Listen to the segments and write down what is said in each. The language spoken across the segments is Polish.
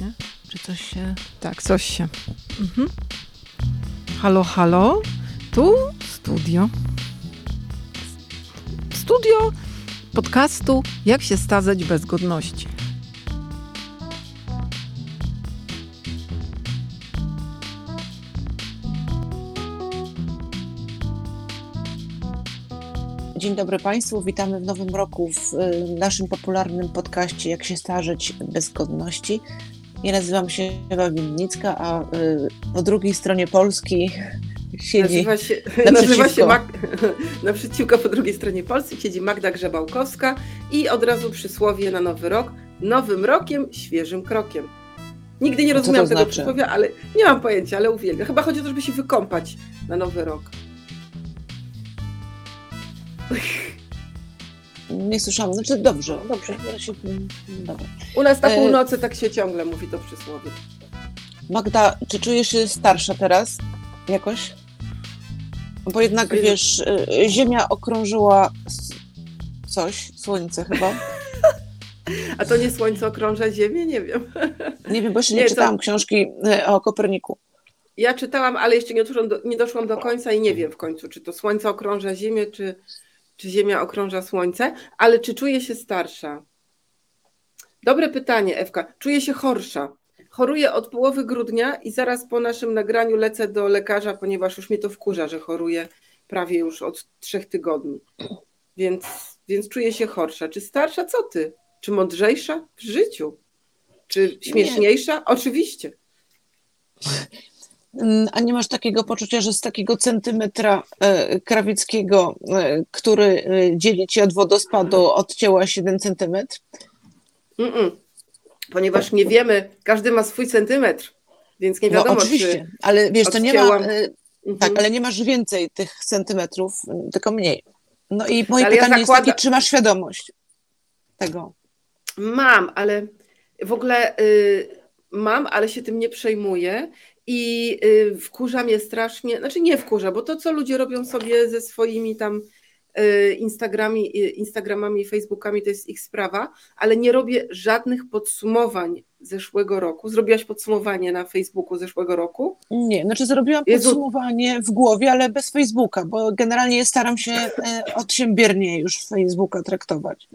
Nie? Czy coś się... Tak, coś się. Mhm. Halo, halo. Tu studio. Studio podcastu Jak się stazać bez godności. Dzień dobry Państwu, witamy w nowym roku w y, naszym popularnym podcaście Jak się starzeć bez godności. Ja nazywam się Ewa Winnicka, a y, po drugiej stronie Polski siedzi nazywa się, nazywa się Mag, naprzeciwko po drugiej stronie Polski siedzi Magda Grzebałkowska i od razu przysłowie na nowy rok. Nowym rokiem, świeżym krokiem. Nigdy nie rozumiałam tego znaczy? przysłowia, ale nie mam pojęcia, ale uwielbiam. Chyba chodzi o to, żeby się wykąpać na nowy rok. Nie słyszałam, znaczy dobrze, dobrze. Się, dobra. U nas na e, północy tak się ciągle mówi to przysłowie. Magda, czy czujesz się starsza teraz jakoś? Bo jednak wiesz, e, Ziemia okrążyła coś, Słońce chyba. A to nie Słońce okrąża Ziemię? Nie wiem. Nie wiem, bo jeszcze nie, nie czytałam to... książki e, o Koperniku. Ja czytałam, ale jeszcze nie doszłam, do, nie doszłam do końca i nie wiem w końcu, czy to Słońce okrąża Ziemię, czy, czy Ziemia okrąża Słońce, ale czy czuję się starsza? Dobre pytanie, Ewka. Czuję się chorsza. Choruję od połowy grudnia i zaraz po naszym nagraniu lecę do lekarza, ponieważ już mnie to wkurza, że choruję prawie już od trzech tygodni. Więc, więc czuję się chorsza. Czy starsza? Co ty? Czy mądrzejsza w życiu? Czy śmieszniejsza? Nie. Oczywiście. Mm, a nie masz takiego poczucia, że z takiego centymetra e, krawieckiego, e, który e, dzieli ci od wodospadu, odcięłaś jeden centymetr? Mm -mm. Ponieważ nie wiemy, każdy ma swój centymetr, więc nie no, wiadomo, no, oczywiście, czy ale wiesz, to nie ma, tak, ale nie masz więcej tych centymetrów, tylko mniej. No i moje ale pytanie ja zakłada... jest takie, czy masz świadomość tego? Mam, ale w ogóle y, mam, ale się tym nie przejmuję i y, wkurza mnie strasznie, znaczy nie wkurza, bo to, co ludzie robią sobie ze swoimi tam y, Instagrami, y, Instagramami i Facebookami, to jest ich sprawa, ale nie robię żadnych podsumowań zeszłego roku. Zrobiłaś podsumowanie na Facebooku zeszłego roku? Nie, znaczy zrobiłam Jezu. podsumowanie w głowie, ale bez Facebooka, bo generalnie staram się e, odsiębiernie już Facebooka traktować.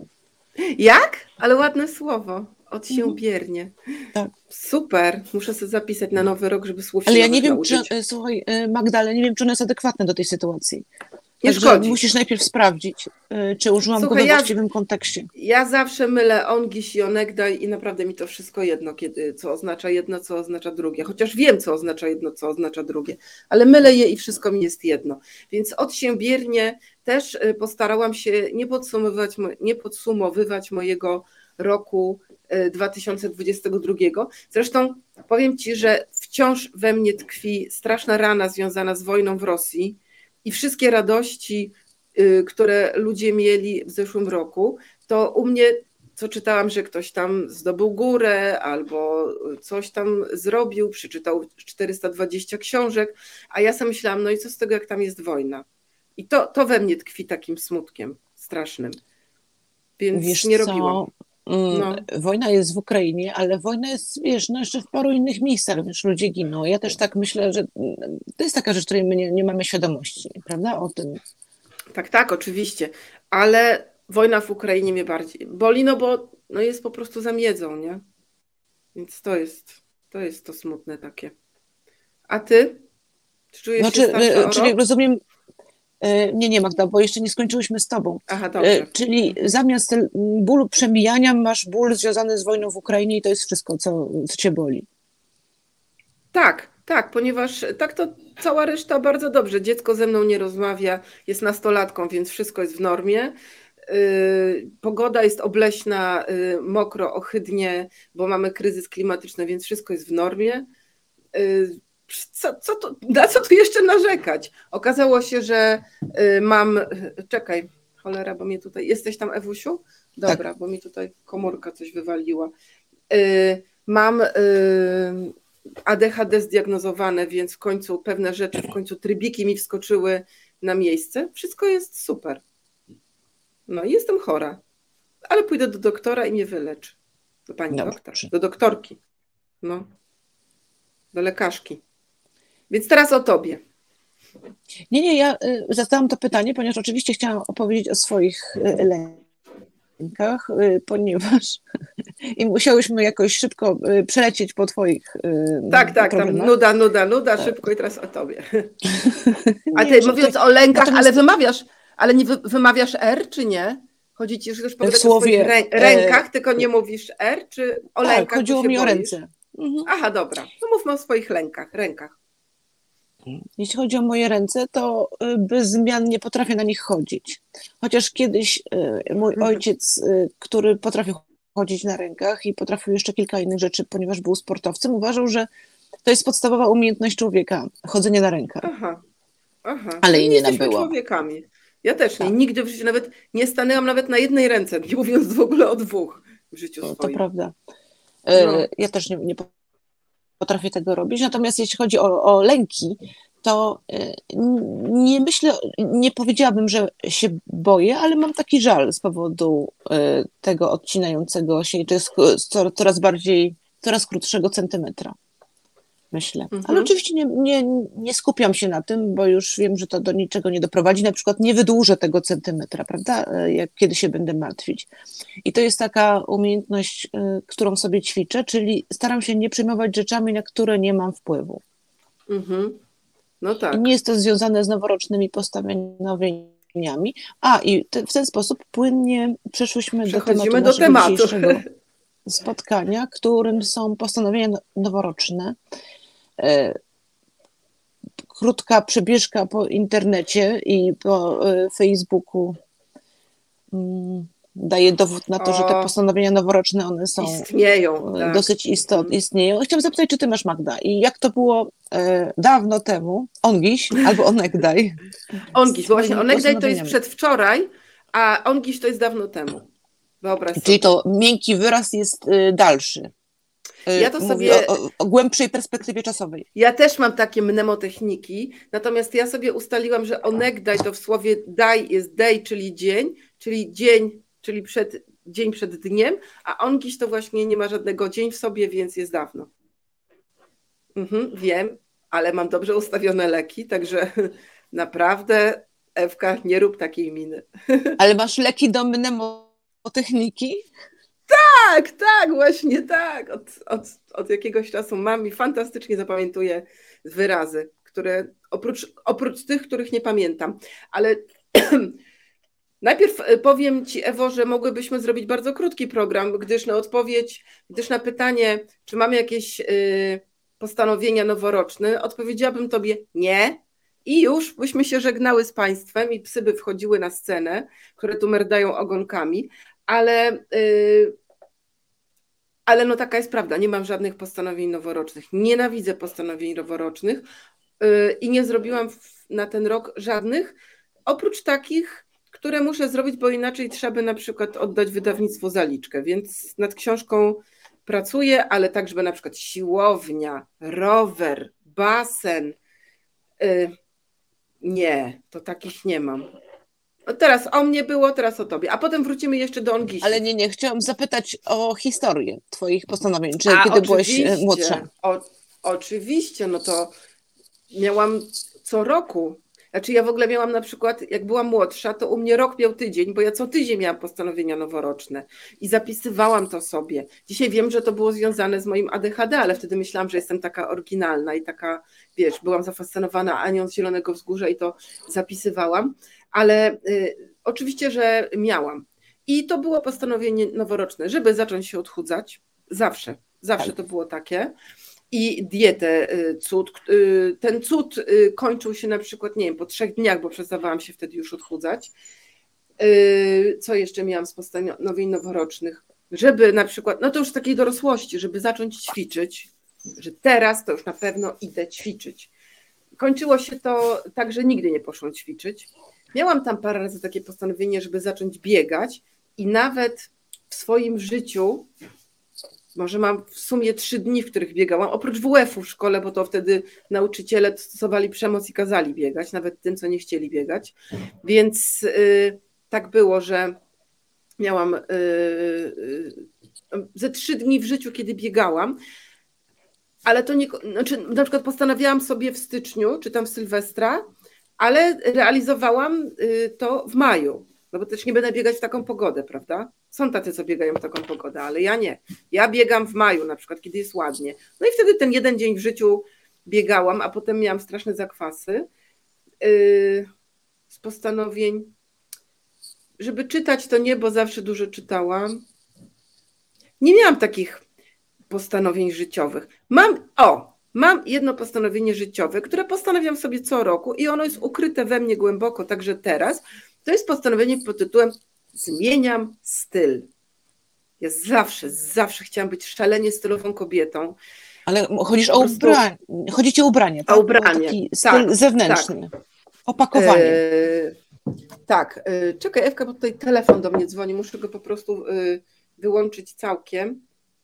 Jak? Ale ładne słowo. Od się biernie. Tak. Super. Muszę sobie zapisać na nowy rok, żeby słów Ale ja nie wiem, czy, e, słuchaj, e, Magdalena, nie wiem, czy one jest adekwatne do tej sytuacji. Nie szkodzi. musisz najpierw sprawdzić, e, czy użyłam Słuchaj, go we właściwym ja, kontekście. Ja zawsze mylę ongiś i onegdaj i naprawdę mi to wszystko jedno, kiedy, co oznacza jedno, co oznacza drugie. Chociaż wiem, co oznacza jedno, co oznacza drugie, ale mylę je i wszystko mi jest jedno. Więc od się biernie też postarałam się nie podsumowywać, nie podsumowywać mojego roku 2022. Zresztą powiem Ci, że wciąż we mnie tkwi straszna rana związana z wojną w Rosji i wszystkie radości, y, które ludzie mieli w zeszłym roku, to u mnie, co czytałam, że ktoś tam zdobył górę albo coś tam zrobił, przeczytał 420 książek, a ja sobie myślałam, no i co z tego, jak tam jest wojna? I to, to we mnie tkwi takim smutkiem strasznym. Więc Wiesz nie robiłam. Co? Mm, no. Wojna jest w Ukrainie, ale wojna jest, wiesz, no jeszcze w paru innych miejscach, wiesz, ludzie giną. Ja też tak myślę, że mm, to jest taka rzecz, której my nie, nie mamy świadomości, prawda, o tym. Tak, tak, oczywiście, ale wojna w Ukrainie mnie bardziej boli, no bo no jest po prostu zamiedzą, nie? Więc to jest, to jest to smutne takie. A ty? Czy czujesz znaczy, się Czyli rozumiem, E, nie, nie Magda, bo jeszcze nie skończyłyśmy z tobą. Aha, dobrze. E, czyli zamiast bólu przemijania masz ból związany z wojną w Ukrainie i to jest wszystko, co, co cię boli. Tak, tak, ponieważ tak to cała reszta bardzo dobrze. Dziecko ze mną nie rozmawia, jest nastolatką, więc wszystko jest w normie. E, pogoda jest obleśna, mokro, ohydnie, bo mamy kryzys klimatyczny, więc wszystko jest w normie co, co to, na co tu jeszcze narzekać? Okazało się, że y, mam. Czekaj, cholera, bo mnie tutaj. Jesteś tam, Ewusiu? Dobra, tak. bo mi tutaj komórka coś wywaliła. Y, mam y, ADHD zdiagnozowane, więc w końcu pewne rzeczy, w końcu trybiki mi wskoczyły na miejsce. Wszystko jest super. No i jestem chora, ale pójdę do doktora i mnie wyleczy. Do pani Dobrze. doktor, do doktorki. No. Do lekarzki. Więc teraz o tobie. Nie, nie, ja y, zadałam to pytanie, ponieważ oczywiście chciałam opowiedzieć o swoich y, lękach, y, ponieważ i musiałyśmy jakoś szybko przelecieć po twoich Tak, tak, problemach. tam nuda, nuda, nuda, tak. szybko i teraz o tobie. A ty nie, mówiąc o lękach, natomiast... ale wymawiasz, ale nie wymawiasz R, czy nie? Chodzi ci, że też w słowie, o rę rękach, e... tylko nie mówisz R, czy o tak, lękach? chodziło mi o ręce. Mhm. Aha, dobra. No mówmy o swoich lękach, rękach. Jeśli chodzi o moje ręce, to y, bez zmian nie potrafię na nich chodzić. Chociaż kiedyś y, mój mhm. ojciec, y, który potrafił chodzić na rękach i potrafił jeszcze kilka innych rzeczy, ponieważ był sportowcem, uważał, że to jest podstawowa umiejętność człowieka, chodzenie na rękach. Aha, aha. Ale jej nie nabyło. człowiekami. Ja też nie. Tak. Nigdy w życiu nawet nie stanęłam nawet na jednej ręce, nie mówiąc w ogóle o dwóch w życiu swoim. To prawda. No. Ja też nie, nie potrafię tego robić. Natomiast jeśli chodzi o, o lęki, to y, nie myślę, nie powiedziałabym, że się boję, ale mam taki żal z powodu y, tego odcinającego się to jest coraz bardziej, coraz krótszego centymetra myślę. Mhm. Ale oczywiście nie, nie, nie skupiam się na tym, bo już wiem, że to do niczego nie doprowadzi. Na przykład nie wydłużę tego centymetra, prawda, e, jak kiedy się będę martwić. I to jest taka umiejętność, e, którą sobie ćwiczę, czyli staram się nie przejmować rzeczami, na które nie mam wpływu. Mhm. No tak. I nie jest to związane z noworocznymi postanowieniami. A, i te, w ten sposób płynnie przeszłyśmy do tematu, do tematu. dzisiejszego spotkania, którym są postanowienia noworoczne. E, krótka przebieżka po internecie i po e, Facebooku mm, daje dowód na to, że te postanowienia noworoczne one są istnieją, e, tak. dosyć istotne, mhm. istnieją. Chciałam zapytać, czy ty masz Magda i jak to było e, dawno temu, ongiś albo onegdaj? Ongiś, właśnie onegdaj to jest przedwczoraj, a ongiś to jest dawno temu. Wyobraź Czyli to miękki wyraz jest y, dalszy. Ja to sobie. O, o, głębszej perspektywie czasowej. Ja też mam takie mnemotechniki, natomiast ja sobie ustaliłam, że onegdaj to w słowie daj jest day, czyli dzień, czyli dzień, czyli przed, dzień przed dniem, a ongiś to właśnie nie ma żadnego dzień w sobie, więc jest dawno. Mhm, wiem, ale mam dobrze ustawione leki, także naprawdę Ewka, nie rób takiej miny. Ale masz leki do mnemotechniki? Tak, tak, właśnie tak. Od, od, od jakiegoś czasu mam i fantastycznie zapamiętuję wyrazy, które oprócz, oprócz tych, których nie pamiętam. Ale najpierw e, powiem Ci, Ewo, że mogłybyśmy zrobić bardzo krótki program, gdyż na odpowiedź, gdyż na pytanie, czy mamy jakieś y, postanowienia noworoczne, odpowiedziałabym Tobie nie. I już byśmy się żegnały z Państwem i psy by wchodziły na scenę, które tu merdają ogonkami, ale y, ale no taka jest prawda, nie mam żadnych postanowień noworocznych. Nienawidzę postanowień noworocznych yy, i nie zrobiłam na ten rok żadnych, oprócz takich, które muszę zrobić, bo inaczej trzeba by na przykład oddać wydawnictwu zaliczkę, więc nad książką pracuję, ale tak, żeby na przykład siłownia, rower, basen. Yy, nie, to takich nie mam. Teraz o mnie było, teraz o tobie, a potem wrócimy jeszcze do Ongisi. Ale nie, nie, chciałam zapytać o historię twoich postanowień, czy a, kiedy byłeś e, młodsza? O, oczywiście, no to miałam co roku, znaczy ja w ogóle miałam na przykład, jak byłam młodsza, to u mnie rok miał tydzień, bo ja co tydzień miałam postanowienia noworoczne i zapisywałam to sobie. Dzisiaj wiem, że to było związane z moim ADHD, ale wtedy myślałam, że jestem taka oryginalna i taka, wiesz, byłam zafascynowana Anią z Zielonego Wzgórza i to zapisywałam ale y, oczywiście, że miałam. I to było postanowienie noworoczne, żeby zacząć się odchudzać. Zawsze, zawsze tak. to było takie. I dietę, y, cud. Y, ten cud kończył się na przykład, nie wiem, po trzech dniach, bo przestawałam się wtedy już odchudzać. Co jeszcze miałam z postanowień noworocznych? Żeby na przykład, no to już w takiej dorosłości, żeby zacząć ćwiczyć, że teraz to już na pewno idę ćwiczyć. Kończyło się to tak, że nigdy nie poszłam ćwiczyć. Miałam tam parę razy takie postanowienie, żeby zacząć biegać i nawet w swoim życiu, może mam w sumie trzy dni, w których biegałam, oprócz WF-u w szkole, bo to wtedy nauczyciele stosowali przemoc i kazali biegać, nawet tym, co nie chcieli biegać. Więc y, tak było, że miałam y, y, ze trzy dni w życiu, kiedy biegałam, ale to nie, znaczy na przykład postanawiałam sobie w styczniu, czy tam w Sylwestra, ale realizowałam y, to w maju, no bo też nie będę biegać w taką pogodę, prawda? Są tacy, co biegają w taką pogodę, ale ja nie. Ja biegam w maju na przykład, kiedy jest ładnie. No i wtedy ten jeden dzień w życiu biegałam, a potem miałam straszne zakwasy yy, z postanowień. Żeby czytać to nie, bo zawsze dużo czytałam. Nie miałam takich postanowień życiowych. Mam, o, mam jedno postanowienie życiowe, które postanawiam sobie co roku i ono jest ukryte we mnie głęboko, także teraz. To jest postanowienie pod tytułem Zmieniam styl. Ja zawsze, zawsze chciałam być szalenie stylową kobietą. Ale chodzisz o ubranie, chodzi ci o ubranie, tak? O ubranie, taki styl tak, zewnętrzny, tak. opakowanie. E, tak, e, czekaj Ewka, bo tutaj telefon do mnie dzwoni, muszę go po prostu e, wyłączyć całkiem.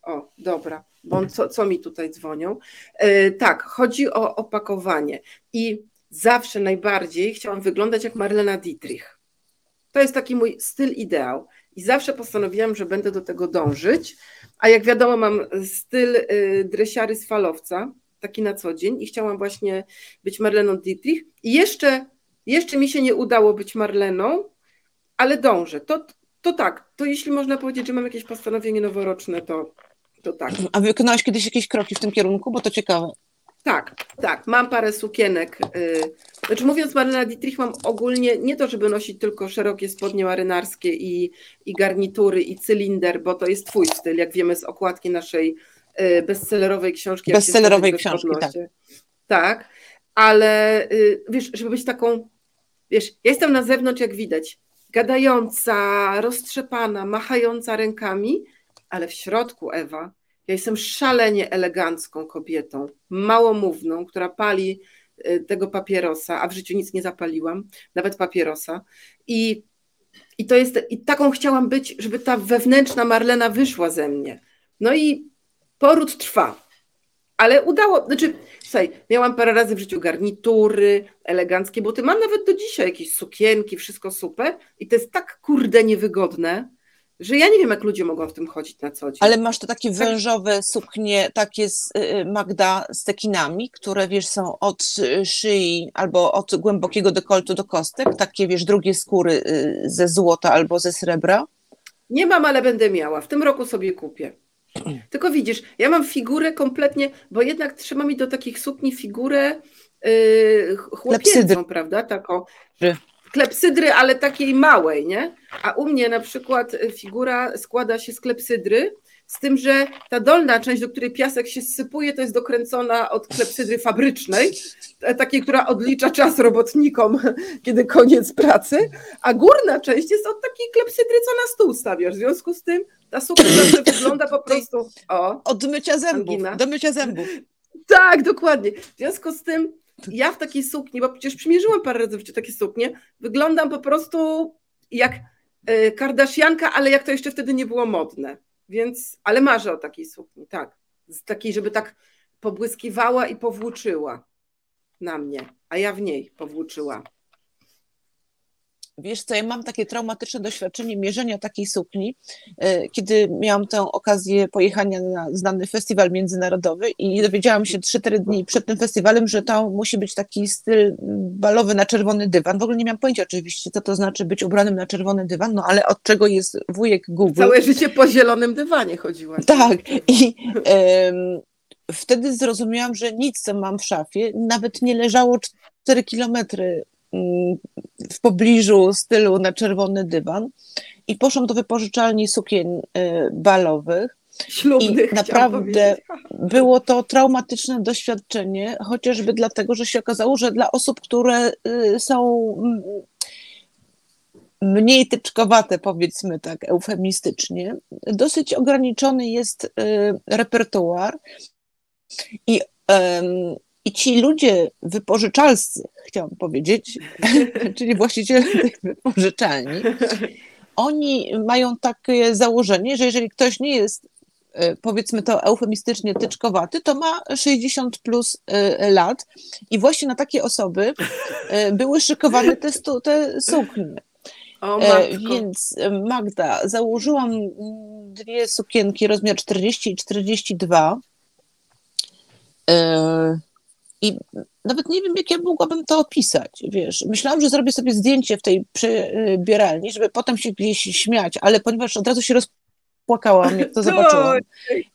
O, dobra, bo co, co mi tutaj dzwonią? E, tak, chodzi o opakowanie i zawsze najbardziej chciałam wyglądać jak Marlena Dietrich. To jest taki mój styl ideał i zawsze postanowiłam, że będę do tego dążyć, a jak wiadomo mam styl y, dresiary z falowca, taki na co dzień i chciałam właśnie być Marleną Dietrich i jeszcze, jeszcze mi się nie udało być Marleną, ale dążę. To, to tak, to jeśli można powiedzieć, że mam jakieś postanowienie noworoczne, to, to tak. A wykonałaś kiedyś jakieś kroki w tym kierunku, bo to ciekawe. Tak, tak, mam parę sukienek. Y, znaczy mówiąc Marlena Dietrich, mam ogólnie nie to, żeby nosić tylko szerokie spodnie marynarskie i, i garnitury i cylinder, bo to jest twój styl, jak wiemy z okładki naszej y, bestsellerowej książki. Bestsellerowej książki, tak. Tak, ale y, wiesz, żeby być taką, wiesz, ja jestem na zewnątrz, jak widać, gadająca, roztrzepana, machająca rękami, ale w środku, Ewa, ja jestem szalenie elegancką kobietą, małomówną, która pali y, tego papierosa, a w życiu nic nie zapaliłam, nawet papierosa. I, i to jest, i taką chciałam być, żeby ta wewnętrzna Marlena wyszła ze mnie. No i poród trwa. Ale udało, znaczy, słuchaj, miałam parę razy w życiu garnitury, eleganckie buty, mam nawet do dzisiaj jakieś sukienki, wszystko super i to jest tak kurde niewygodne, że ja nie wiem, jak ludzie mogą w tym chodzić na co dzień. Ale masz to takie tak. wężowe suknie, takie z, y, y, Magda, z tekinami, które wiesz, są od y, szyi albo od głębokiego dekoltu do kostek, takie wiesz, drugie skóry ze złota albo ze srebra? Nie mam, ale będę miała. W tym roku sobie kupię. Tylko widzisz, ja mam figurę kompletnie, bo jednak trzyma mi do takich sukni figurę yy, chłopięcą, prawda? Taką klepsydry, ale takiej małej, nie? A u mnie na przykład figura składa się z klepsydry, z tym, że ta dolna część, do której piasek się zsypuje, to jest dokręcona od klepsydry fabrycznej, takiej, która odlicza czas robotnikom, kiedy koniec pracy, a górna część jest od takiej klepsydry, co na stół stawiasz. W związku z tym ta suknia wygląda po prostu... O, od mycia zębów, angina. do mycia zębów. Tak, dokładnie. W związku z tym ja w takiej sukni, bo przecież przymierzyłam parę razy w takie suknie, wyglądam po prostu jak e, Kardashianka, ale jak to jeszcze wtedy nie było modne. Więc, ale marzę o takiej sukni, tak. Z takiej, żeby tak pobłyskiwała i powłóczyła na mnie, a ja w niej powłóczyła. Wiesz co, ja mam takie traumatyczne doświadczenie mierzenia takiej sukni, e, kiedy miałam tę okazję pojechania na znany festiwal międzynarodowy i dowiedziałam się 3-4 dni przed tym festiwalem, że to musi być taki styl balowy na czerwony dywan. W ogóle nie miałam pojęcia oczywiście, co to znaczy być ubranym na czerwony dywan, no ale od czego jest wujek Google. Całe życie po zielonym dywanie chodziła. Tak i um, wtedy zrozumiałam, że nic, co mam w szafie, nawet nie leżało 4 kilometry w pobliżu stylu na czerwony dywan i poszłam do wypożyczalni sukien y, balowych. Ślubnych, I naprawdę było to traumatyczne doświadczenie, chociażby dlatego, że się okazało, że dla osób, które y, są mniej tyczkowate, powiedzmy tak eufemistycznie, dosyć ograniczony jest y, repertuar i i ci ludzie wypożyczalscy, chciałam powiedzieć, czyli właściciele tych wypożyczalni, oni mają takie założenie, że jeżeli ktoś nie jest e, powiedzmy to eufemistycznie tyczkowaty, to ma 60 plus e, lat i właśnie na takie osoby e, były szykowane te, te suknie. O, Więc Magda, założyłam dwie sukienki rozmiar 40 i 42 E, I nawet nie wiem, jak ja mogłabym to opisać, wiesz. Myślałam, że zrobię sobie zdjęcie w tej przybieralni, żeby potem się gdzieś śmiać, ale ponieważ od razu się rozpłakałam, jak to zobaczyłam,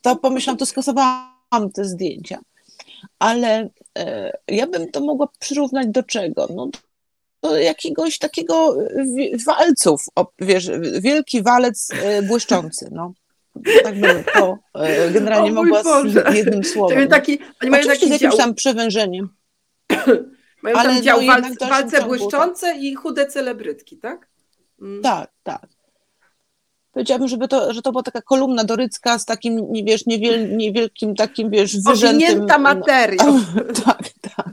to pomyślałam, to skasowałam te zdjęcia. Ale e, ja bym to mogła przyrównać do czego? No, do jakiegoś takiego walców, wiesz, wielki walec e, błyszczący, no. Tak to e, generalnie mogła z jednym słowem. Taki, oni mają Oczywiście taki z jakimś tam przewężeniem. mają ale tam dział no, walc, walce błyszczące tak. i chude celebrytki, tak? Mm. Tak, tak. Powiedziałabym, żeby to, że to była taka kolumna dorycka z takim, nie wiesz, niewiel, niewielkim takim, wiesz, wyrzętym... No. materią. No, tak, tak.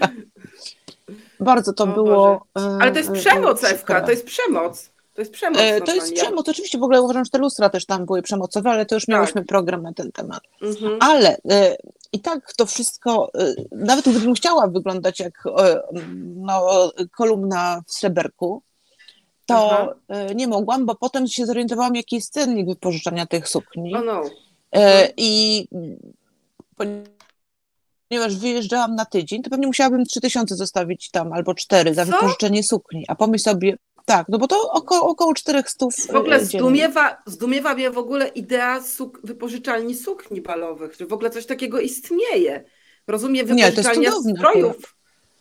tak. Bardzo to o było... Boże. Ale to jest e, przemoc, Ewka, to jest przemoc. To jest przemoc. E, to jest przemoc, oczywiście w ogóle uważam, że te lustra też tam były przemocowe, ale to już tak. miałyśmy program na ten temat. Mhm. Ale e, i tak to wszystko, e, nawet gdybym chciała wyglądać jak e, no, kolumna w sreberku, to Aha. E, nie mogłam, bo potem się zorientowałam, jaki jest cennik wypożyczania tych sukni. Oh no. E, I ponieważ wyjeżdżałam na tydzień, to pewnie musiałabym 3000 zostawić tam albo 4 za Co? wypożyczenie sukni. A pomyśl sobie, tak, no bo to około, około 400 W ogóle zdumiewa, zdumiewa mnie w ogóle idea suk wypożyczalni sukni balowych, że w ogóle coś takiego istnieje. Rozumiem wypożyczalnia Nie, strojów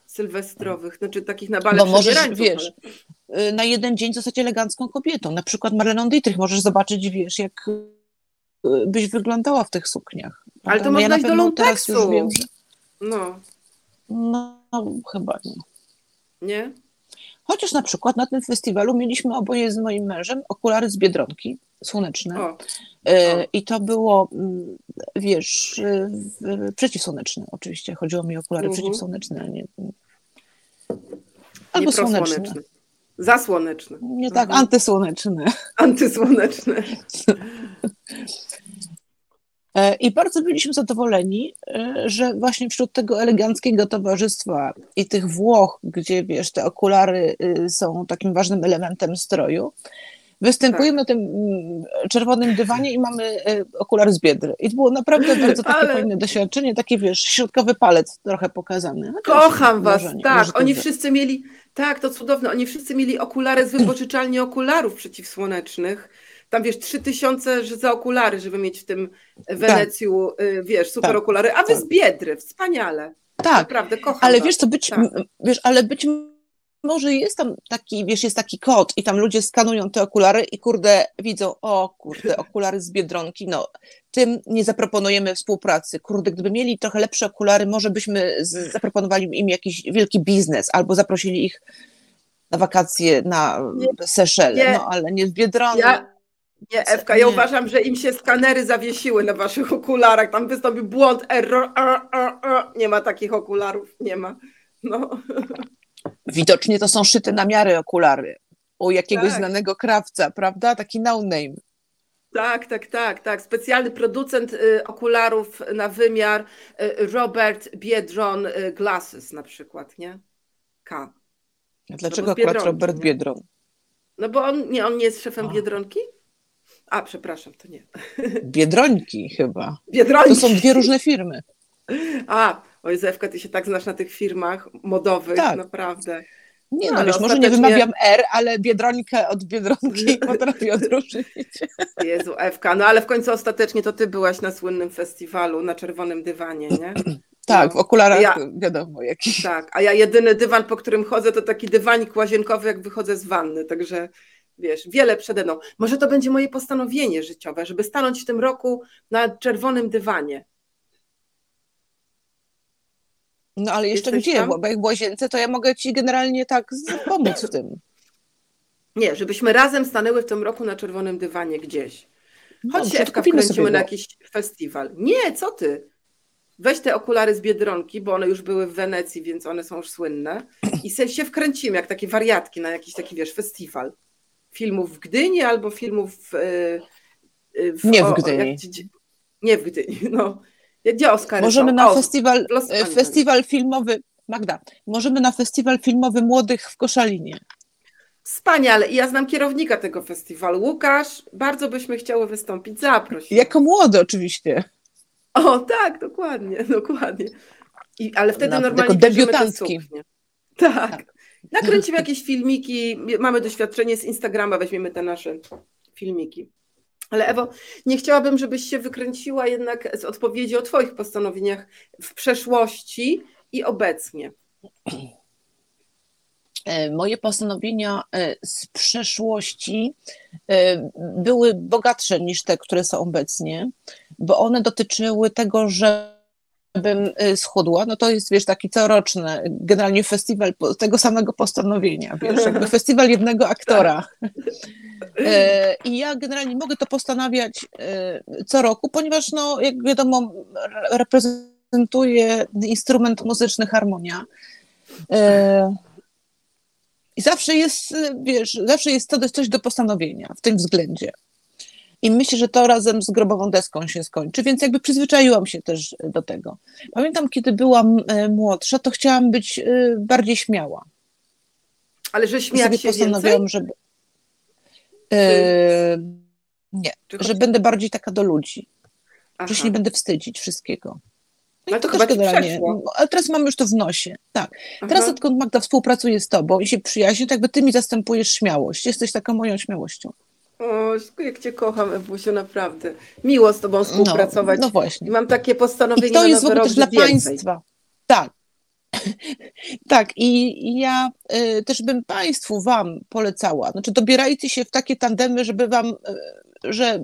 sylwestrowych, znaczy takich na bale Bo możesz, wiesz, ale... Y, na jeden dzień zostać elegancką kobietą. Na przykład Marleną Dietrich możesz zobaczyć, wiesz, jak y, byś wyglądała w tych sukniach. Ale to no można ja iść do Lumpeksu. Wiem, że... No. No, chyba nie. Nie? Chociaż na przykład na tym festiwalu mieliśmy oboje z moim mężem okulary z Biedronki, słoneczne. O. E, o. I to było, mm, wiesz, przeciwsłoneczne oczywiście. Chodziło mi o okulary mhm. przeciwsłoneczne, a nie... Albo nie słoneczne. Zasłoneczne. Nie tak, mhm. antysłoneczne. Antysłoneczne. E, I bardzo byliśmy zadowoleni, e, że właśnie wśród tego eleganckiego towarzystwa i tych Włoch, gdzie wiesz, te okulary y, są takim ważnym elementem stroju, występujemy na tym mm, czerwonym dywanie i mamy y, okulary z biedry. I to było naprawdę bardzo takie Ale... fajne doświadczenie, taki wiesz, środkowy palec trochę pokazany. No Kocham was, może, tak, oni wszyscy mieli, tak, to cudowne, oni wszyscy mieli okulary z wypożyczalni okularów przeciwsłonecznych tam wiesz, trzy tysiące za okulary, żeby mieć w tym Wenecju, tak. Y, wiesz, super tak. okulary, a wy tak. z Biedry, wspaniale. Tak, naprawdę kocham ale was. wiesz co, być, tak. wiesz, ale być może jest tam taki, wiesz, jest taki kod i tam ludzie skanują te okulary i kurde, widzą, o kurde, okulary z Biedronki, no, tym nie zaproponujemy współpracy. Kurde, gdyby mieli trochę lepsze okulary, może byśmy zaproponowali im jakiś wielki biznes albo zaprosili ich na wakacje na Seszele, no ale nie w Biedronce. Ja, nie, Ewka, ja uważam, że im się skanery zawiesiły na waszych okularach. Tam wystąpił błąd, error, a, a, a. nie ma takich okularów, nie ma. No. Widocznie to są szyte na miarę okulary u jakiegoś tak. znanego krawca, prawda? Taki no name. Tak, tak, tak, tak. Specjalny producent y, okularów na wymiar y, Robert Biedron y, Glasses na przykład, nie? K. A dlaczego akurat Robert nie? Biedron? No bo on nie, on nie jest szefem Biedronki? A, przepraszam, to nie. Biedrońki chyba. Biedrońki. To są dwie różne firmy. A, oj Zewka, ty się tak znasz na tych firmach modowych, tak. naprawdę. Nie no, no wiesz, ostatecznie... może nie wymawiam R, ale Biedronkę od Biedronki potrafię odróżnić. Jezu, Ewka, no ale w końcu ostatecznie to ty byłaś na słynnym festiwalu na czerwonym dywanie, nie? Tak, no. w okularach ja, wiadomo jakiś. Tak, a ja jedyny dywan, po którym chodzę, to taki dywanik łazienkowy, jak wychodzę z wanny, także wiesz, wiele przede mną. Może to będzie moje postanowienie życiowe, żeby stanąć w tym roku na czerwonym dywanie. No ale jeszcze Jesteś gdzie? Tam? Bo jak w łazience, to ja mogę ci generalnie tak pomóc w tym. Nie, żebyśmy razem stanęły w tym roku na czerwonym dywanie gdzieś. Chodź no, się, Ewka, wkręcimy na jakiś festiwal. Nie, co ty? Weź te okulary z Biedronki, bo one już były w Wenecji, więc one są już słynne. I się wkręcimy, jak takie wariatki na jakiś taki, wiesz, festiwal filmów w Gdyni albo filmów w, e, e, nie w Gdyni. jak, nie w Gdyni, no. Gdzie Oscary Możemy są? na o, festiwal, e, festiwal filmowy, Magda, możemy na festiwal filmowy młodych w Koszalinie. Wspaniale. I ja znam kierownika tego festiwalu. Łukasz, bardzo byśmy chciały wystąpić. Zaproś. Jako młody oczywiście. O, tak, dokładnie, dokładnie. I, ale wtedy normalnie jako debiutantki. Tak. Tak. Nakręcimy jakieś filmiki, mamy doświadczenie z Instagrama, weźmiemy te nasze filmiki. Ale Ewo, nie chciałabym, żebyś się wykręciła jednak z odpowiedzi o Twoich postanowieniach w przeszłości i obecnie. E, Moje postanowienia e, z przeszłości e, były bogatsze niż te, które są obecnie, bo one dotyczyły tego, żebym e, schudła. No to jest, wiesz, taki coroczny, generalnie festiwal tego samego postanowienia, wiesz, jakby festiwal jednego aktora. E, I ja generalnie mogę to postanawiać e, co roku, ponieważ, no, jak wiadomo, re- reprezentuję instrument muzyczny harmonia. E, I zawsze jest, e, wiesz, zawsze jest to coś do postanowienia w tym względzie. I myślę, że to razem z grobową deską się skończy, więc jakby przyzwyczaiłam się też do tego. Pamiętam, kiedy byłam e, młodsza, to chciałam być e, bardziej śmiała. Ale że I śmiać sobie się więcej? postanowiłam, żeby. E, nie, Czy że będę bardziej taka do ludzi, Aha. że się nie będę wstydzić wszystkiego. No Ale i to to też generalnie. przeszło. Ale teraz mam już to w nosie. Tak. Teraz Aha. odkąd Magda współpracuje z tobą i się przyjaźni, to jakby ty mi zastępujesz śmiałość. Jesteś taką moją śmiałością. O, jak Cię kocham, Ewusiu, naprawdę. Miło z Tobą współpracować. No, no I właśnie. mam takie postanowienie I to na jest w nowy rok, dla więcej. państwa. Tak. tak, i i ja y, też bym państwu, wam polecała. Znaczy, dobierajcie się w takie tandemy, żeby wam, y, że,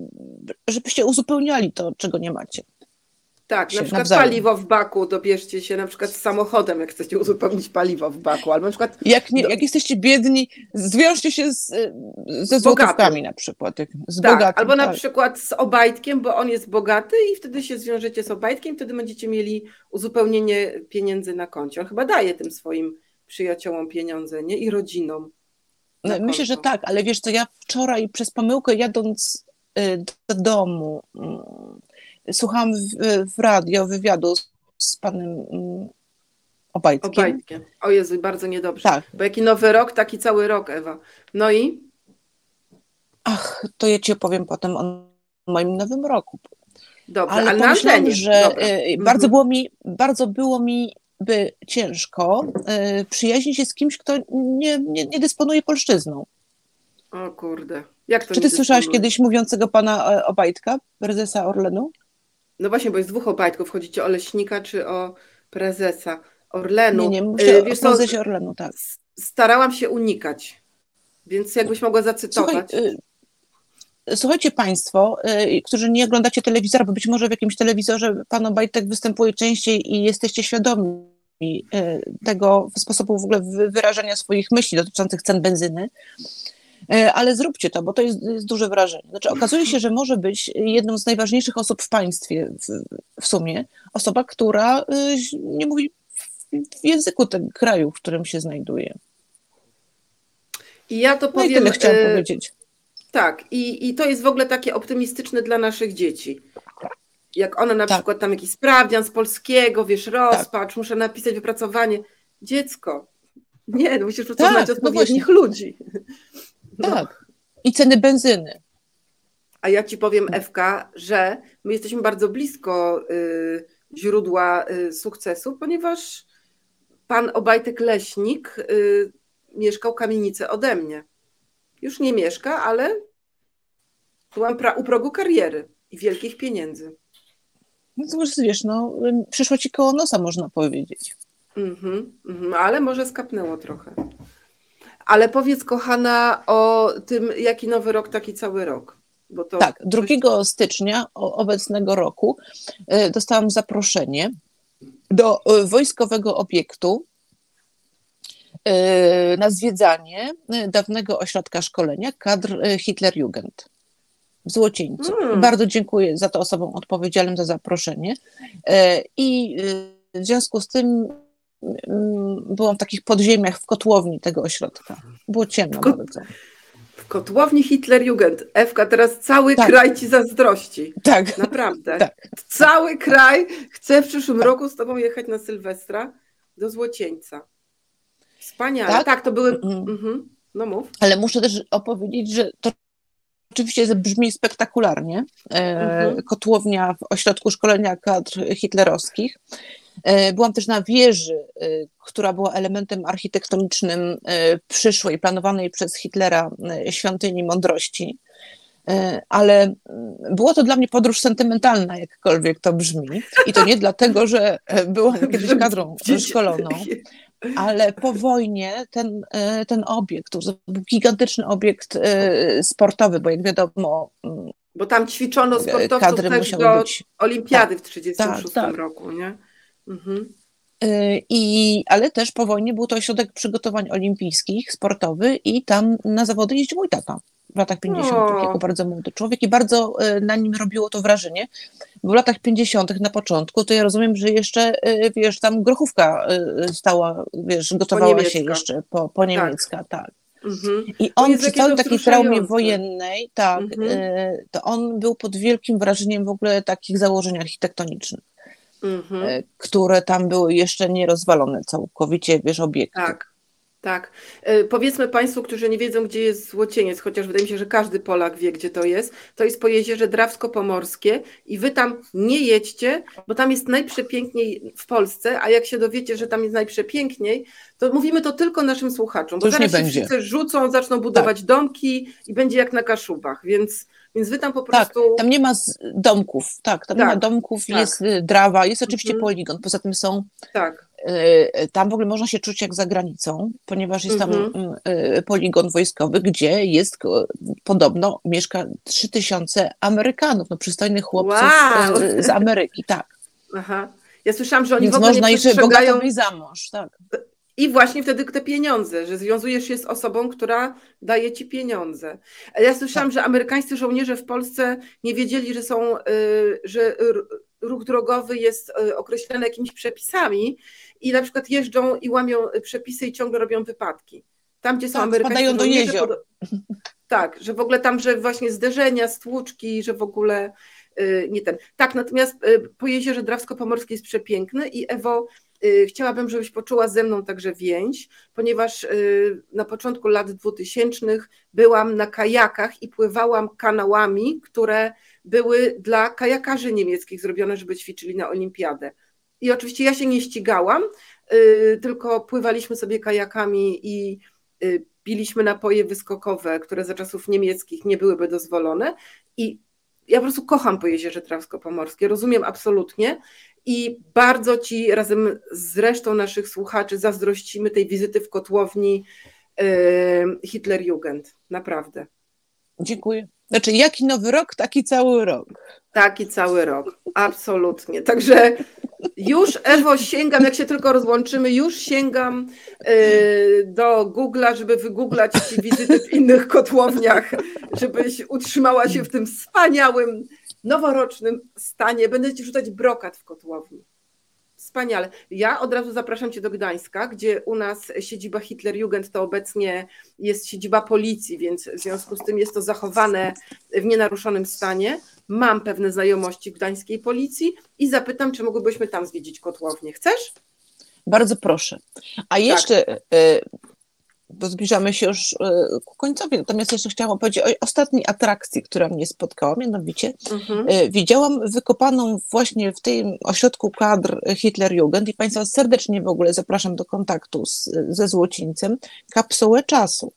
żebyście uzupełniali to, czego nie macie. Tak, na przykład nawzajem. paliwo w baku, dobierzcie się na przykład z samochodem, jak chcecie uzupełnić paliwo w baku, albo na przykład Jak, nie, jak jesteście biedni, zwiążcie się z, y, ze złotówkami na przykład. Z tak, bogatym, albo na tak. przykład z Obajtkiem, bo on jest bogaty i wtedy się zwiążecie z Obajtkiem, wtedy będziecie mieli uzupełnienie pieniędzy na koncie. On chyba daje tym swoim przyjaciołom pieniądze, nie? I rodzinom. No, Myślę, że tak, ale wiesz co, ja wczoraj przez pomyłkę jadąc y, do domu mm, słuchałam w, w radio wywiadu z, panem mm, Obajtkiem. Obajtkiem. O Jezu, bardzo niedobrze. Tak. Bo jaki nowy rok, taki cały rok, Ewa. No i? Ach, to ja ci opowiem potem o moim nowym roku. Dobrze, Ale ale pomyślałam, że Dobra. y, Mhm. bardzo było mi, bardzo było mi by ciężko y, przyjaźnić się z kimś, kto nie, nie, nie dysponuje polszczyzną. O kurde. Jak to Czy ty słyszałaś kiedyś mówiącego pana e, Obajtka, prezesa Orlenu? No właśnie, bo jest dwóch Obajtków. Chodzicie o Leśnika czy o prezesa Orlenu? Nie, nie, Y, o wiesz co, prezesie Orlenu, tak. starałam się unikać. Więc jakbyś mogła Słuchaj, zacytować. y, słuchajcie Państwo, y, którzy nie oglądacie telewizora, bo być może w jakimś telewizorze Pan Obajtek występuje częściej i jesteście świadomi tego sposobu w ogóle wy- wyrażania swoich myśli dotyczących cen benzyny. Y, Ale zróbcie to, bo to jest, jest duże wrażenie. Znaczy, okazuje się, że może być jedną z najważniejszych osób w państwie w, w sumie osoba, która y, nie mówi w- języku tego kraju, w którym się znajduje. I ja to No i powiem. tyle chciałam y, powiedzieć. Tak, i, i to jest w ogóle takie optymistyczne dla naszych dzieci. Jak one na Tak. przykład tam jakiś sprawdzian z polskiego, wiesz, rozpacz, muszę napisać wypracowanie. Dziecko, nie, no musisz poznać no odpowiednich ludzi. No. Tak. I ceny benzyny. A ja ci powiem, Ewka, że my jesteśmy bardzo blisko y, źródła y, sukcesu, ponieważ pan Obajtek Leśnik y, mieszkał kamienicę ode mnie. Już nie mieszka, ale byłam pra- u progu kariery i wielkich pieniędzy. No to już wiesz, no, przyszło ci koło nosa, można powiedzieć. Mhm, mhm, ale może skapnęło trochę. Ale powiedz, kochana, o tym, jaki nowy rok, taki cały rok. Bo to Tak, coś- 2 stycznia obecnego roku e, dostałam zaproszenie do e, wojskowego obiektu e, na zwiedzanie dawnego ośrodka szkolenia kadr Hitlerjugend w Złocieńcu. Mm. Bardzo dziękuję za to osobom odpowiedzialnym za zaproszenie i w związku z tym byłam w takich podziemiach w kotłowni tego ośrodka. Było ciemno kot- bardzo. W kotłowni Hitlerjugend. Ewka, teraz cały Tak. kraj ci zazdrości. Tak, Naprawdę. tak. Cały kraj chce w przyszłym roku z tobą jechać na Sylwestra do Złocieńca. Wspaniale. Tak, Tak? to były. Mhm. Mhm. No mów. Ale muszę też opowiedzieć, że to oczywiście brzmi spektakularnie. Mhm. Kotłownia w ośrodku szkolenia kadr hitlerowskich. Byłam też na wieży, która była elementem architektonicznym przyszłej, planowanej przez Hitlera świątyni mądrości. E, ale była to dla mnie podróż sentymentalna, jakkolwiek to brzmi. I to nie dlatego, że e, byłam kiedyś kadrą szkoloną, ale po wojnie ten, e, ten obiekt, to był gigantyczny obiekt sportowy, bo jak wiadomo. Bo tam ćwiczono sportowców też do być... olimpiady tak, w 1936 tak, tak. roku, nie? Mhm. I, ale też po wojnie był to ośrodek przygotowań olimpijskich, sportowy i tam na zawody jeździł mój tata w latach 50. O. jako bardzo młody człowiek i bardzo e, na nim robiło to wrażenie. Bo w latach 50. na początku to ja rozumiem, że jeszcze, e, wiesz, tam grochówka stała, wiesz, gotowała się jeszcze po, po tak. niemiecka, tak. tak. Mhm. I on przy całej takiej traumie wojennej, tak, mhm. to on był pod wielkim wrażeniem w ogóle takich założeń architektonicznych, mhm. które tam były jeszcze nierozwalone całkowicie, wiesz, obiekty. Tak. Tak. E, powiedzmy Państwu, którzy nie wiedzą, gdzie jest Złocieniec, chociaż wydaje mi się, że każdy Polak wie, gdzie to jest. To jest po jeziorze Drawsko-Pomorskie i Wy tam nie jedźcie, bo tam jest najprzepiękniej w Polsce, a jak się dowiecie, że tam jest najprzepiękniej, to mówimy to tylko naszym słuchaczom, bo zaraz się będzie. wszyscy rzucą, zaczną budować tak. domki i będzie jak na Kaszubach, więc, więc Wy tam po tak, prostu... Tak, tam nie ma domków, tak, tam tak, nie ma domków, tak. jest y, drawa, jest oczywiście mhm. poligon, poza tym są... Tak Y, tam w ogóle można się czuć jak za granicą, ponieważ jest tam mhm. y, poligon wojskowy, gdzie jest podobno mieszka 3000 Amerykanów, no przystojnych chłopców wow. Y, z Ameryki, tak. Aha. Ja słyszałam, że oni Więc w ogóle można nie jeszcze bogato wyjść za mąż, tak. I właśnie wtedy te pieniądze, że związujesz się z osobą, która daje ci pieniądze. Ja słyszałam, tak. że amerykańscy żołnierze w Polsce nie wiedzieli, że są, że ruch drogowy jest określony jakimiś przepisami i na przykład jeżdżą i łamią przepisy i ciągle robią wypadki. Tam, gdzie są tak, amerykańskie do jezior. Pod... Tak, że w ogóle tam, że właśnie zderzenia, stłuczki, że w ogóle yy, nie ten. Tak, natomiast po jeziorze Drawsko-Pomorskie jest przepiękny i Ewo, chciałabym, żebyś poczuła ze mną także więź, ponieważ y, na początku lat 2000 byłam na kajakach i pływałam kanałami, które były dla kajakarzy niemieckich zrobione, żeby ćwiczyli na olimpiadę. I oczywiście ja się nie ścigałam, y, tylko pływaliśmy sobie kajakami i y, piliśmy napoje wyskokowe, które za czasów niemieckich nie byłyby dozwolone. I ja po prostu kocham po Trawsko-Pomorskie, rozumiem absolutnie i bardzo Ci razem z resztą naszych słuchaczy zazdrościmy tej wizyty w kotłowni y, Hitlerjugend. Naprawdę. Dziękuję. Znaczy, jaki nowy rok, taki cały rok. Taki cały rok, absolutnie. Także już, Ewo, sięgam, jak się tylko rozłączymy, już sięgam y, do Google'a, żeby wygooglać ci wizyty w innych kotłowniach, żebyś utrzymała się w tym wspaniałym, noworocznym stanie. Będę ci rzucać brokat w kotłowni. Wspaniale. Ja od razu zapraszam Cię do Gdańska, gdzie u nas siedziba Hitlerjugend to obecnie jest siedziba policji, więc w związku z tym jest to zachowane w nienaruszonym stanie. Mam pewne znajomości gdańskiej policji i zapytam, czy mogłybyśmy tam zwiedzić kotłownię. Chcesz? Bardzo proszę. A jeszcze tak. Bo zbliżamy się już e, ku końcowi. Natomiast jeszcze chciałam powiedzieć o ostatniej atrakcji, która mnie spotkała, mianowicie mhm. E, widziałam wykopaną właśnie w tym ośrodku kadr Hitlerjugend i Państwa serdecznie w ogóle zapraszam do kontaktu z, ze Złocińcem, kapsułę czasu.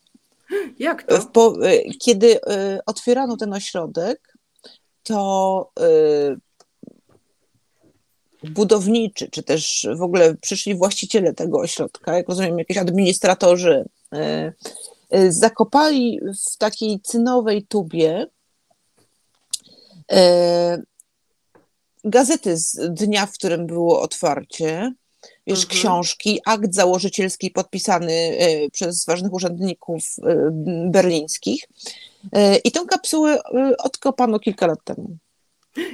Jak to? Po, kiedy otwierano ten ośrodek, to budowniczy, czy też w ogóle przyszli właściciele tego ośrodka, jak rozumiem, jakieś administratorzy, e, e, zakopali w takiej cynowej tubie e, gazety z dnia, w którym było otwarcie, wiesz, mhm. książki, akt założycielski podpisany przez ważnych urzędników berlińskich. I tę kapsułę odkopano kilka lat temu.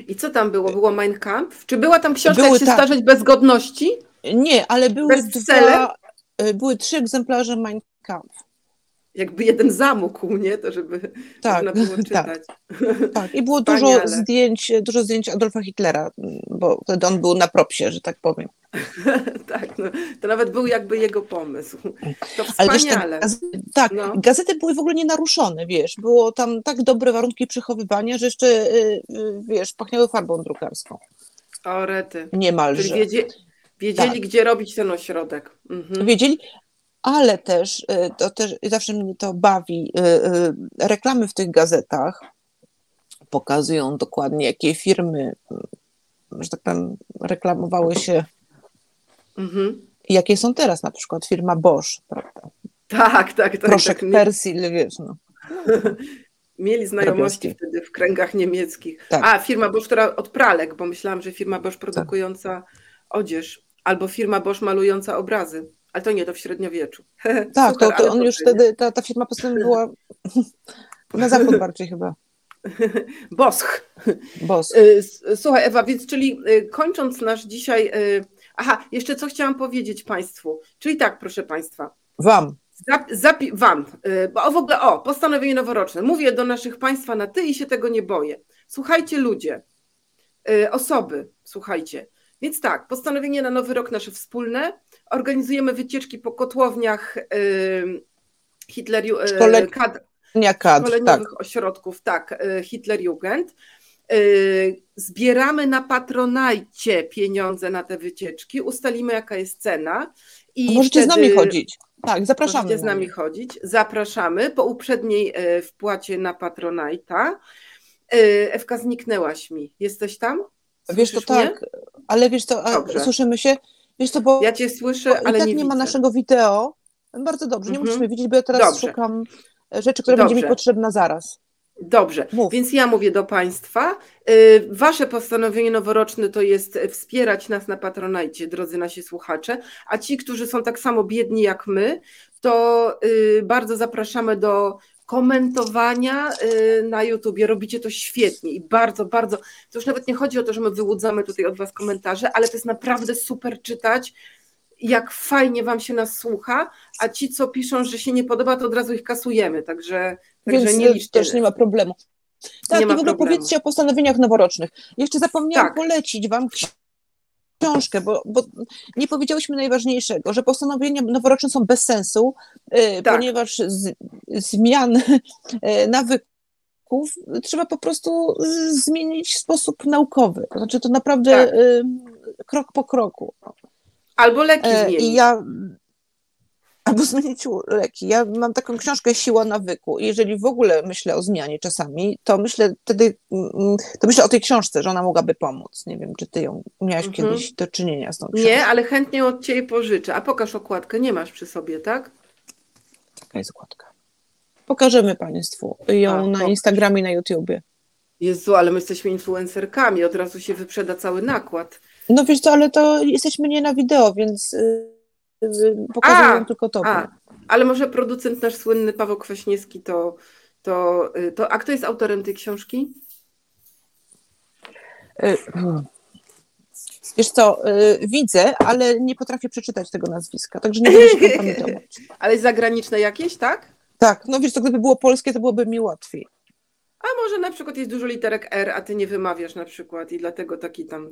I co tam było? Było Mein Kampf? Czy była tam książka, były, jak się tak. starzeć bez godności? Nie, ale były dwa, były trzy egzemplarze Mein Kampf. Jakby jeden zamógł, nie? To żeby tak, można było tak. czytać. Tak, tak. i było dużo zdjęć, dużo zdjęć Adolfa Hitlera, bo wtedy on był na propsie, że tak powiem. tak, no, to nawet był jakby jego pomysł. To wspaniale. Ale wiesz, tak, no. gazety były w ogóle nienaruszone, wiesz, było tam tak dobre warunki przechowywania, że jeszcze, y, y, wiesz, pachniały farbą drukarską. O, rety. Niemalże. Czyli wiedzie, wiedzieli, tak. gdzie robić ten ośrodek. Mhm. Wiedzieli, ale też, y, to też zawsze mnie to bawi, reklamy w tych gazetach pokazują dokładnie, jakie firmy że tak powiem, reklamowały się, mhm. jakie są teraz, na przykład firma Bosch, prawda? Tak, tak, tak. Proszek tak, Persil, wiesz, no. Mieli znajomości wtedy w kręgach niemieckich. Tak. A, firma Bosch, która od pralek, bo myślałam, że firma Bosch produkująca tak. odzież, albo firma Bosch malująca obrazy. Ale to nie, to w średniowieczu. Tak, Super, to, to on już wtedy, ta, ta firma postanowiła na zachód bardziej chyba. Bosch. Bosch. Y, słuchaj, Ewa, więc czyli y, kończąc nasz dzisiaj. Y, aha, jeszcze co chciałam powiedzieć Państwu. Czyli tak, proszę Państwa. Wam. Zapi wam, bo w ogóle, o, postanowienie noworoczne. Mówię do naszych Państwa na ty i się tego nie boję. Słuchajcie, ludzie, osoby, słuchajcie. Więc tak, postanowienie na nowy rok nasze wspólne. Organizujemy wycieczki po kotłowniach Hitleriu, kadr, kadr, szkoleniowych tak. ośrodków, tak, y, Hitlerjugend. Y, zbieramy na Patronajcie pieniądze na te wycieczki, ustalimy jaka jest cena. I możecie z nami chodzić. Tak, zapraszamy. Możecie z nami chodzić. Zapraszamy po uprzedniej y, wpłacie na Patronajta. Ewka, zniknęłaś mi. Jesteś tam? Wiesz to mnie? tak, ale wiesz to, słyszymy się. Wiesz to, bo ja cię słyszę, ale tak nie, nie ma naszego wideo. Bardzo dobrze, nie mhm. musimy widzieć, bo ja teraz dobrze. szukam rzeczy, które Dobrze. będzie mi potrzebna zaraz. Dobrze, Mów. więc ja mówię do Państwa. Y, wasze postanowienie noworoczne to jest wspierać nas na Patronajcie, drodzy nasi słuchacze, a ci, którzy są tak samo biedni jak my, to y, bardzo zapraszamy do komentowania y, na YouTubie. Robicie to świetnie i bardzo, bardzo. To już nawet nie chodzi o to, że my wyłudzamy tutaj od Was komentarze, ale to jest naprawdę super czytać jak fajnie Wam się nas słucha, a ci, co piszą, że się nie podoba, to od razu ich kasujemy, także, także nie liczcie. też nie ma problemu. Tak, nie i w ogóle problemu. powiedzcie o postanowieniach noworocznych. Jeszcze zapomniałam tak. polecić Wam książkę, bo, bo nie powiedziałyśmy najważniejszego, że postanowienia noworoczne są bez sensu, yy, tak. ponieważ z, zmian yy, nawyków trzeba po prostu zmienić w sposób naukowy. Znaczy to naprawdę tak. yy, krok po kroku. Albo leki e, zmienić. I ja albo zmienić leki. Ja mam taką książkę Siła nawyku i jeżeli w ogóle myślę o zmianie czasami, to myślę wtedy, mm, to myślę o tej książce, że ona mogłaby pomóc. Nie wiem, czy ty ją miałaś mhm. kiedyś do czynienia z tą książką. Nie, ale chętnie od ciebie pożyczę. A pokaż okładkę, nie masz przy sobie, tak? Taka jest okładka. Pokażemy Państwu ją A, na. Instagramie, na YouTubie. Jezu, ale my jesteśmy influencerkami, od razu się wyprzeda cały nakład. No wiesz co, ale to jesteśmy nie na wideo, więc pokazuję tylko to. A, ale może producent nasz słynny Paweł Kwaśniewski to, to, y, to... A kto jest autorem tej książki? Y, wiesz co, yy, widzę, ale nie potrafię przeczytać tego nazwiska, także nie będę się kompromitować. ale zagraniczne jakieś, tak? Tak, no wiesz co, gdyby było polskie, to byłoby mi łatwiej. A może na przykład jest dużo literek R, a ty nie wymawiasz na przykład i dlatego taki tam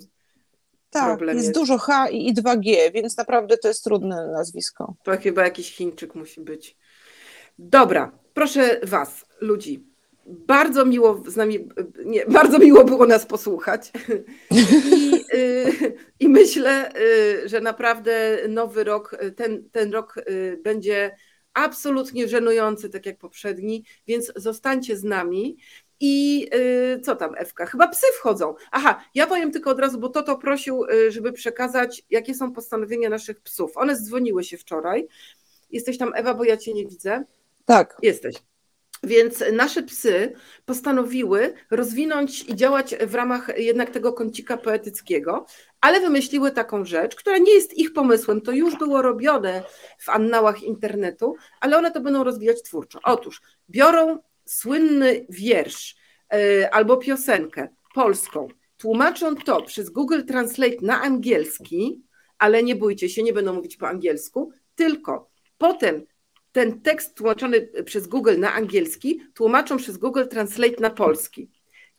tak, problem jest, jest dużo H i 2G, więc naprawdę to jest trudne nazwisko. To chyba jakiś Chińczyk musi być. Dobra, proszę Was, ludzi. Bardzo miło z nami, nie, bardzo miło było nas posłuchać. I, y, i myślę, y, że naprawdę nowy rok, ten, ten rok y, będzie absolutnie żenujący, tak jak poprzedni, więc zostańcie z nami. I yy, co tam, Ewka? Chyba psy wchodzą. Aha, ja powiem tylko od razu, bo Toto prosił, yy, żeby przekazać, jakie są postanowienia naszych psów. One zdzwoniły się wczoraj. Jesteś tam, Ewa, bo ja cię nie widzę. Tak. Jesteś. Więc nasze psy postanowiły rozwinąć i działać w ramach jednak tego kącika poetyckiego, ale wymyśliły taką rzecz, która nie jest ich pomysłem, to już było robione w annałach internetu, ale one to będą rozwijać twórczo. Otóż biorą słynny wiersz e, albo piosenkę polską, tłumaczą to przez Google Translate na angielski, ale nie bójcie się, nie będą mówić po angielsku, tylko potem ten tekst tłumaczony przez Google na angielski tłumaczą przez Google Translate na polski.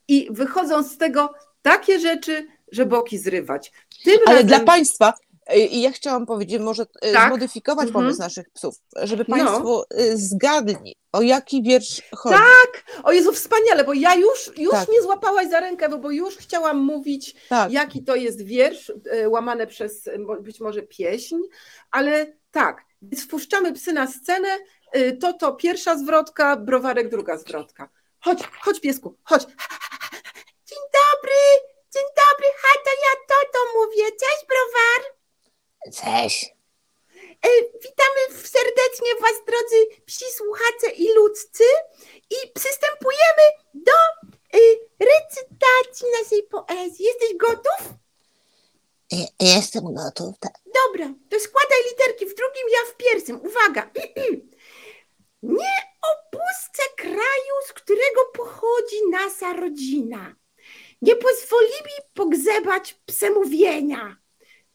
I wychodzą z tego takie rzeczy, że boki zrywać. Tym Ale razem... dla Państwa, I ja chciałam powiedzieć, może y, Tak. zmodyfikować Mhm. pomysł naszych psów, żeby No. Państwo y, zgadli, o jaki wiersz chodzi. Tak, o Jezu, wspaniale, bo ja już, już Tak. mnie złapałaś za rękę, bo, bo już chciałam mówić, Tak. jaki to jest wiersz, e, łamane przez e, być może pieśń, ale tak, więc wpuszczamy psy na scenę, e, to to pierwsza zwrotka, browarek druga zwrotka. Chodź, chodź piesku, chodź. Dzień dobry, dzień dobry, ha, to ja to, to mówię, cześć browar. Cześć. E, Witamy serdecznie Was, drodzy psi słuchacze i ludzcy i przystępujemy do e, recytacji naszej poezji. Jesteś gotów? Jestem gotów. tak. Dobra, to składaj literki w drugim, ja w pierwszym. Uwaga! Nie opuszczę kraju, z którego pochodzi nasza rodzina. Nie pozwolimy pogrzebać przemówienia.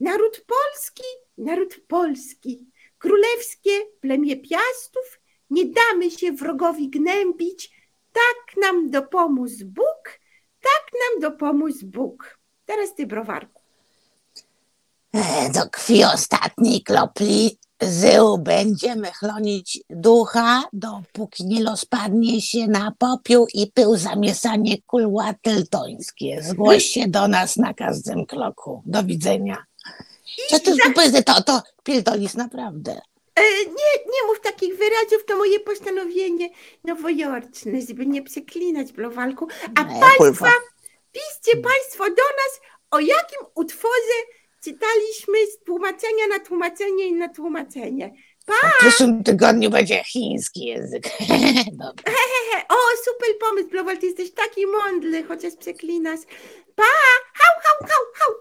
Naród polski, naród polski, królewskie plemię piastów, nie damy się wrogowi gnębić. Tak nam dopomóż Bóg, tak nam dopomóż Bóg. Teraz ty, browarku. E, Do krwi ostatniej kropli zył będziemy chronić ducha, dopóki nie rozpadnie się na popiół i pył zamiesanie kulła teltońskie. Zgłoś się do nas na każdym kroku. Do widzenia. Co ty powiedzmy, to, to pierdolisz naprawdę. E, nie, nie mów takich wyrazów, to moje postanowienie nowojorczne, żeby nie przeklinać Blowalku. A E, Państwa, kurwa. piszcie Państwo do nas, o jakim utworze czytaliśmy z tłumaczenia na tłumaczenie i na tłumaczenie. W przyszłym tygodniu będzie chiński język. Dobra. He, o, super pomysł, Blowal, ty jesteś taki mądry, chociaż przeklinasz. Pa! Hał, hał, hał, hał!